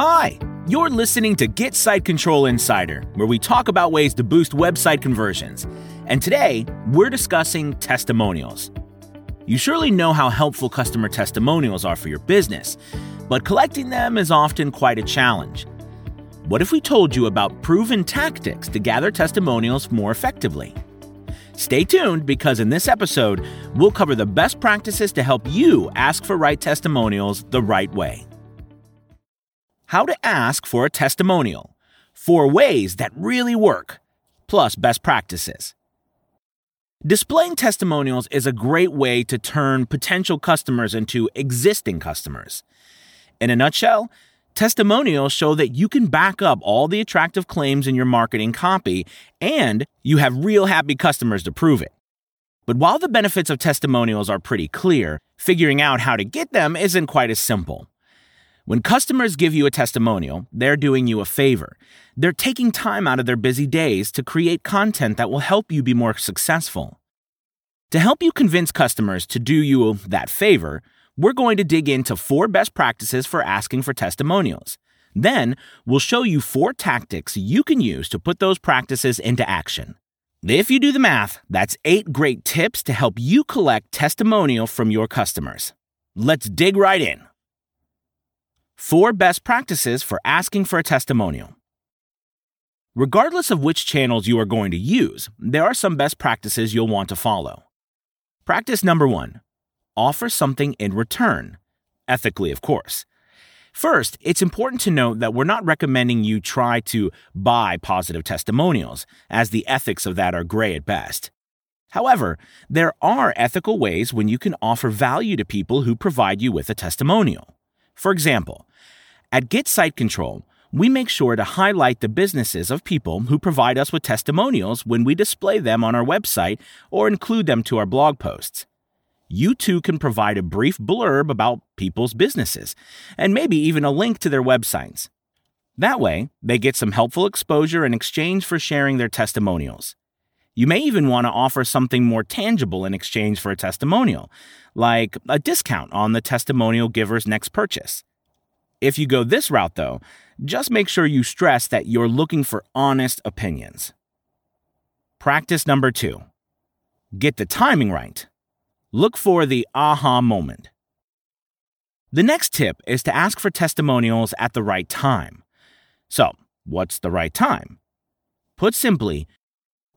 Hi, you're listening to Get Site Control Insider, where we talk about ways to boost website conversions. And today, we're discussing testimonials. You surely know how helpful customer testimonials are for your business, but collecting them is often quite a challenge. What if we told you about proven tactics to gather testimonials more effectively? Stay tuned because in this episode, we'll cover the best practices to help you ask for right testimonials the right way. How to ask for a testimonial. Four ways that really work, plus best practices. Displaying testimonials is a great way to turn potential customers into existing customers. In a nutshell, testimonials show that you can back up all the attractive claims in your marketing copy and you have real happy customers to prove it. But while the benefits of testimonials are pretty clear, figuring out how to get them isn't quite as simple. When customers give you a testimonial, they're doing you a favor. They're taking time out of their busy days to create content that will help you be more successful. To help you convince customers to do you that favor, we're going to dig into four best practices for asking for testimonials. Then, we'll show you four tactics you can use to put those practices into action. If you do the math, that's eight great tips to help you collect testimonial from your customers. Let's dig right in. Four best practices for asking for a testimonial. Regardless of which channels you are going to use, there are some best practices you'll want to follow. Practice number one offer something in return, ethically, of course. First, it's important to note that we're not recommending you try to buy positive testimonials, as the ethics of that are gray at best. However, there are ethical ways when you can offer value to people who provide you with a testimonial. For example, at Get Site Control, we make sure to highlight the businesses of people who provide us with testimonials when we display them on our website or include them to our blog posts. You too can provide a brief blurb about people's businesses and maybe even a link to their websites. That way, they get some helpful exposure in exchange for sharing their testimonials. You may even want to offer something more tangible in exchange for a testimonial, like a discount on the testimonial giver's next purchase. If you go this route, though, just make sure you stress that you're looking for honest opinions. Practice number two get the timing right. Look for the aha moment. The next tip is to ask for testimonials at the right time. So, what's the right time? Put simply,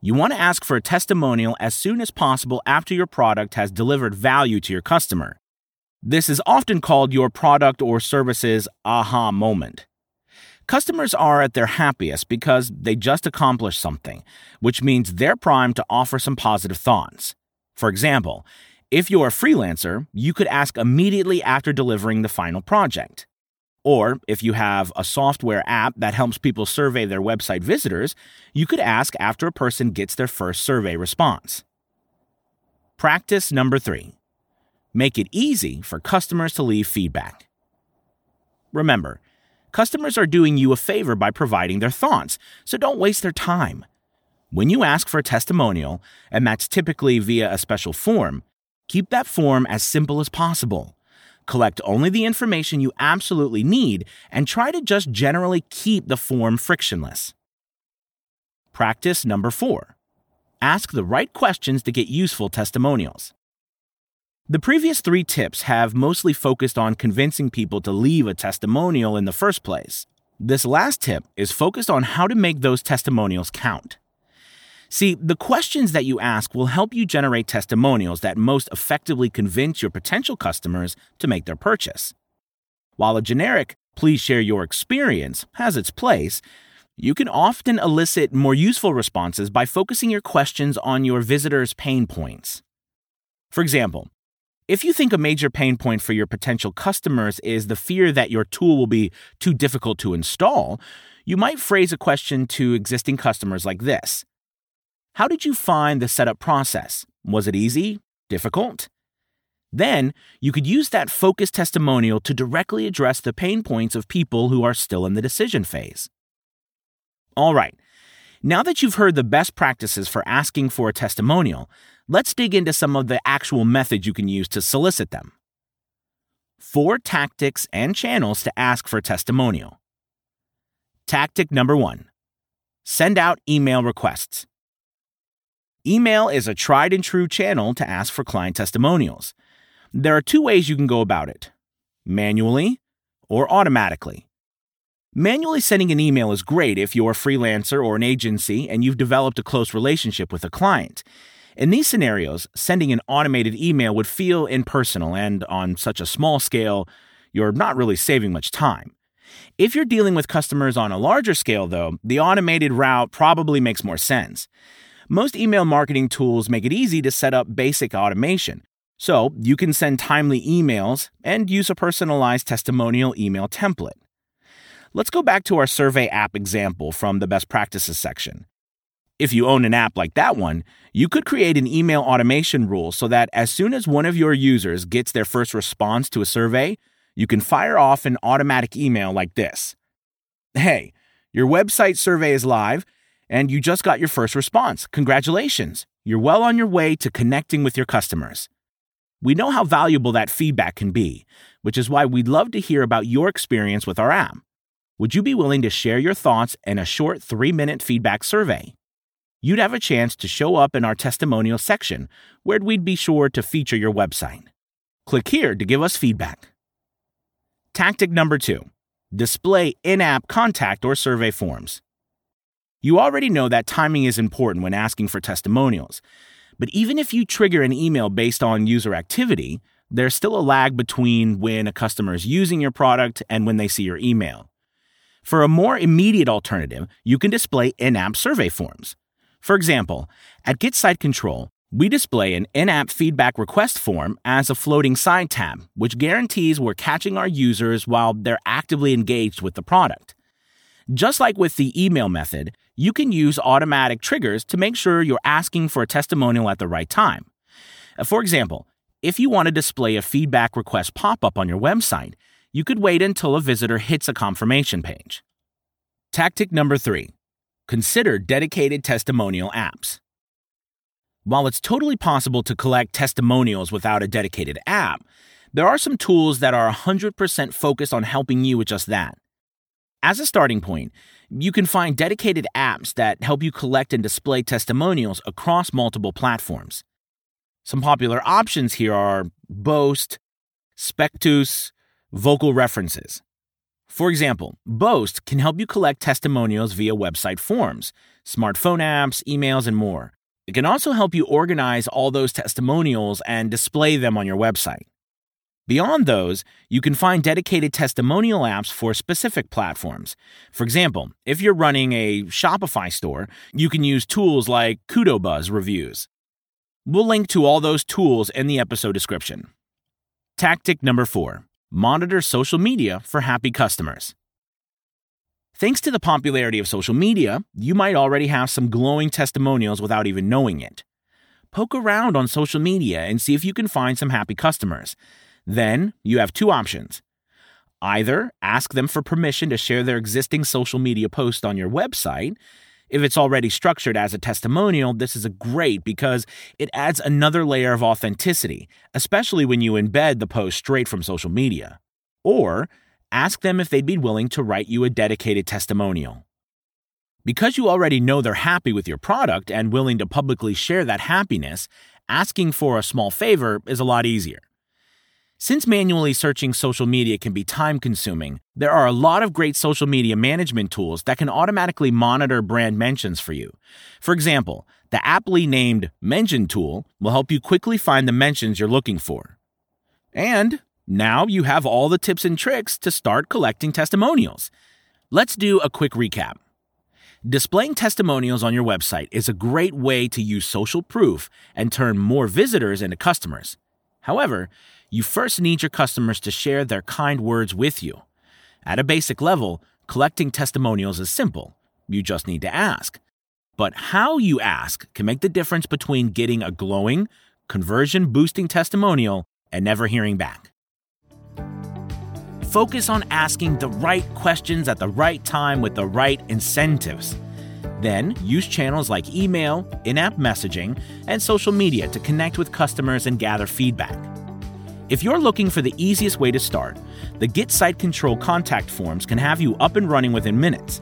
you want to ask for a testimonial as soon as possible after your product has delivered value to your customer. This is often called your product or service's aha moment. Customers are at their happiest because they just accomplished something, which means they're primed to offer some positive thoughts. For example, if you're a freelancer, you could ask immediately after delivering the final project. Or if you have a software app that helps people survey their website visitors, you could ask after a person gets their first survey response. Practice number three make it easy for customers to leave feedback. Remember, customers are doing you a favor by providing their thoughts, so don't waste their time. When you ask for a testimonial, and that's typically via a special form, keep that form as simple as possible. Collect only the information you absolutely need and try to just generally keep the form frictionless. Practice number four ask the right questions to get useful testimonials. The previous three tips have mostly focused on convincing people to leave a testimonial in the first place. This last tip is focused on how to make those testimonials count. See, the questions that you ask will help you generate testimonials that most effectively convince your potential customers to make their purchase. While a generic, please share your experience, has its place, you can often elicit more useful responses by focusing your questions on your visitors' pain points. For example, if you think a major pain point for your potential customers is the fear that your tool will be too difficult to install, you might phrase a question to existing customers like this how did you find the setup process? Was it easy? Difficult? Then you could use that focused testimonial to directly address the pain points of people who are still in the decision phase. All right, now that you've heard the best practices for asking for a testimonial, let's dig into some of the actual methods you can use to solicit them. Four tactics and channels to ask for a testimonial. Tactic number one send out email requests. Email is a tried and true channel to ask for client testimonials. There are two ways you can go about it manually or automatically. Manually sending an email is great if you're a freelancer or an agency and you've developed a close relationship with a client. In these scenarios, sending an automated email would feel impersonal, and on such a small scale, you're not really saving much time. If you're dealing with customers on a larger scale, though, the automated route probably makes more sense. Most email marketing tools make it easy to set up basic automation, so you can send timely emails and use a personalized testimonial email template. Let's go back to our survey app example from the best practices section. If you own an app like that one, you could create an email automation rule so that as soon as one of your users gets their first response to a survey, you can fire off an automatic email like this Hey, your website survey is live, and you just got your first response. Congratulations! You're well on your way to connecting with your customers. We know how valuable that feedback can be, which is why we'd love to hear about your experience with our app. Would you be willing to share your thoughts in a short three minute feedback survey? You'd have a chance to show up in our testimonial section, where we'd be sure to feature your website. Click here to give us feedback. Tactic number two display in app contact or survey forms. You already know that timing is important when asking for testimonials, but even if you trigger an email based on user activity, there's still a lag between when a customer is using your product and when they see your email. For a more immediate alternative, you can display in app survey forms. For example, at Get Site Control, we display an in app feedback request form as a floating side tab, which guarantees we're catching our users while they're actively engaged with the product. Just like with the email method, you can use automatic triggers to make sure you're asking for a testimonial at the right time. Uh, for example, if you want to display a feedback request pop up on your website, you could wait until a visitor hits a confirmation page. Tactic number three consider dedicated testimonial apps. While it's totally possible to collect testimonials without a dedicated app, there are some tools that are 100% focused on helping you with just that. As a starting point, you can find dedicated apps that help you collect and display testimonials across multiple platforms. Some popular options here are Boast, Spectoos, Vocal References. For example, Boast can help you collect testimonials via website forms, smartphone apps, emails, and more. It can also help you organize all those testimonials and display them on your website. Beyond those, you can find dedicated testimonial apps for specific platforms. For example, if you're running a Shopify store, you can use tools like KudoBuzz reviews. We'll link to all those tools in the episode description. Tactic number four monitor social media for happy customers. Thanks to the popularity of social media, you might already have some glowing testimonials without even knowing it. Poke around on social media and see if you can find some happy customers. Then you have two options. Either ask them for permission to share their existing social media post on your website. If it's already structured as a testimonial, this is a great because it adds another layer of authenticity, especially when you embed the post straight from social media. Or ask them if they'd be willing to write you a dedicated testimonial. Because you already know they're happy with your product and willing to publicly share that happiness, asking for a small favor is a lot easier. Since manually searching social media can be time consuming, there are a lot of great social media management tools that can automatically monitor brand mentions for you. For example, the aptly named Mention tool will help you quickly find the mentions you're looking for. And now you have all the tips and tricks to start collecting testimonials. Let's do a quick recap. Displaying testimonials on your website is a great way to use social proof and turn more visitors into customers. However, you first need your customers to share their kind words with you. At a basic level, collecting testimonials is simple. You just need to ask. But how you ask can make the difference between getting a glowing, conversion boosting testimonial and never hearing back. Focus on asking the right questions at the right time with the right incentives. Then use channels like email, in app messaging, and social media to connect with customers and gather feedback. If you're looking for the easiest way to start, the Get Site Control contact forms can have you up and running within minutes.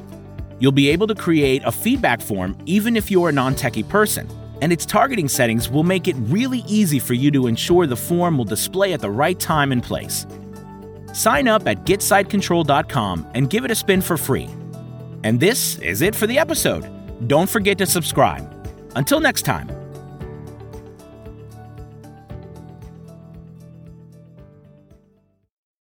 You'll be able to create a feedback form even if you're a non techie person, and its targeting settings will make it really easy for you to ensure the form will display at the right time and place. Sign up at GetSiteControl.com and give it a spin for free. And this is it for the episode. Don't forget to subscribe. Until next time.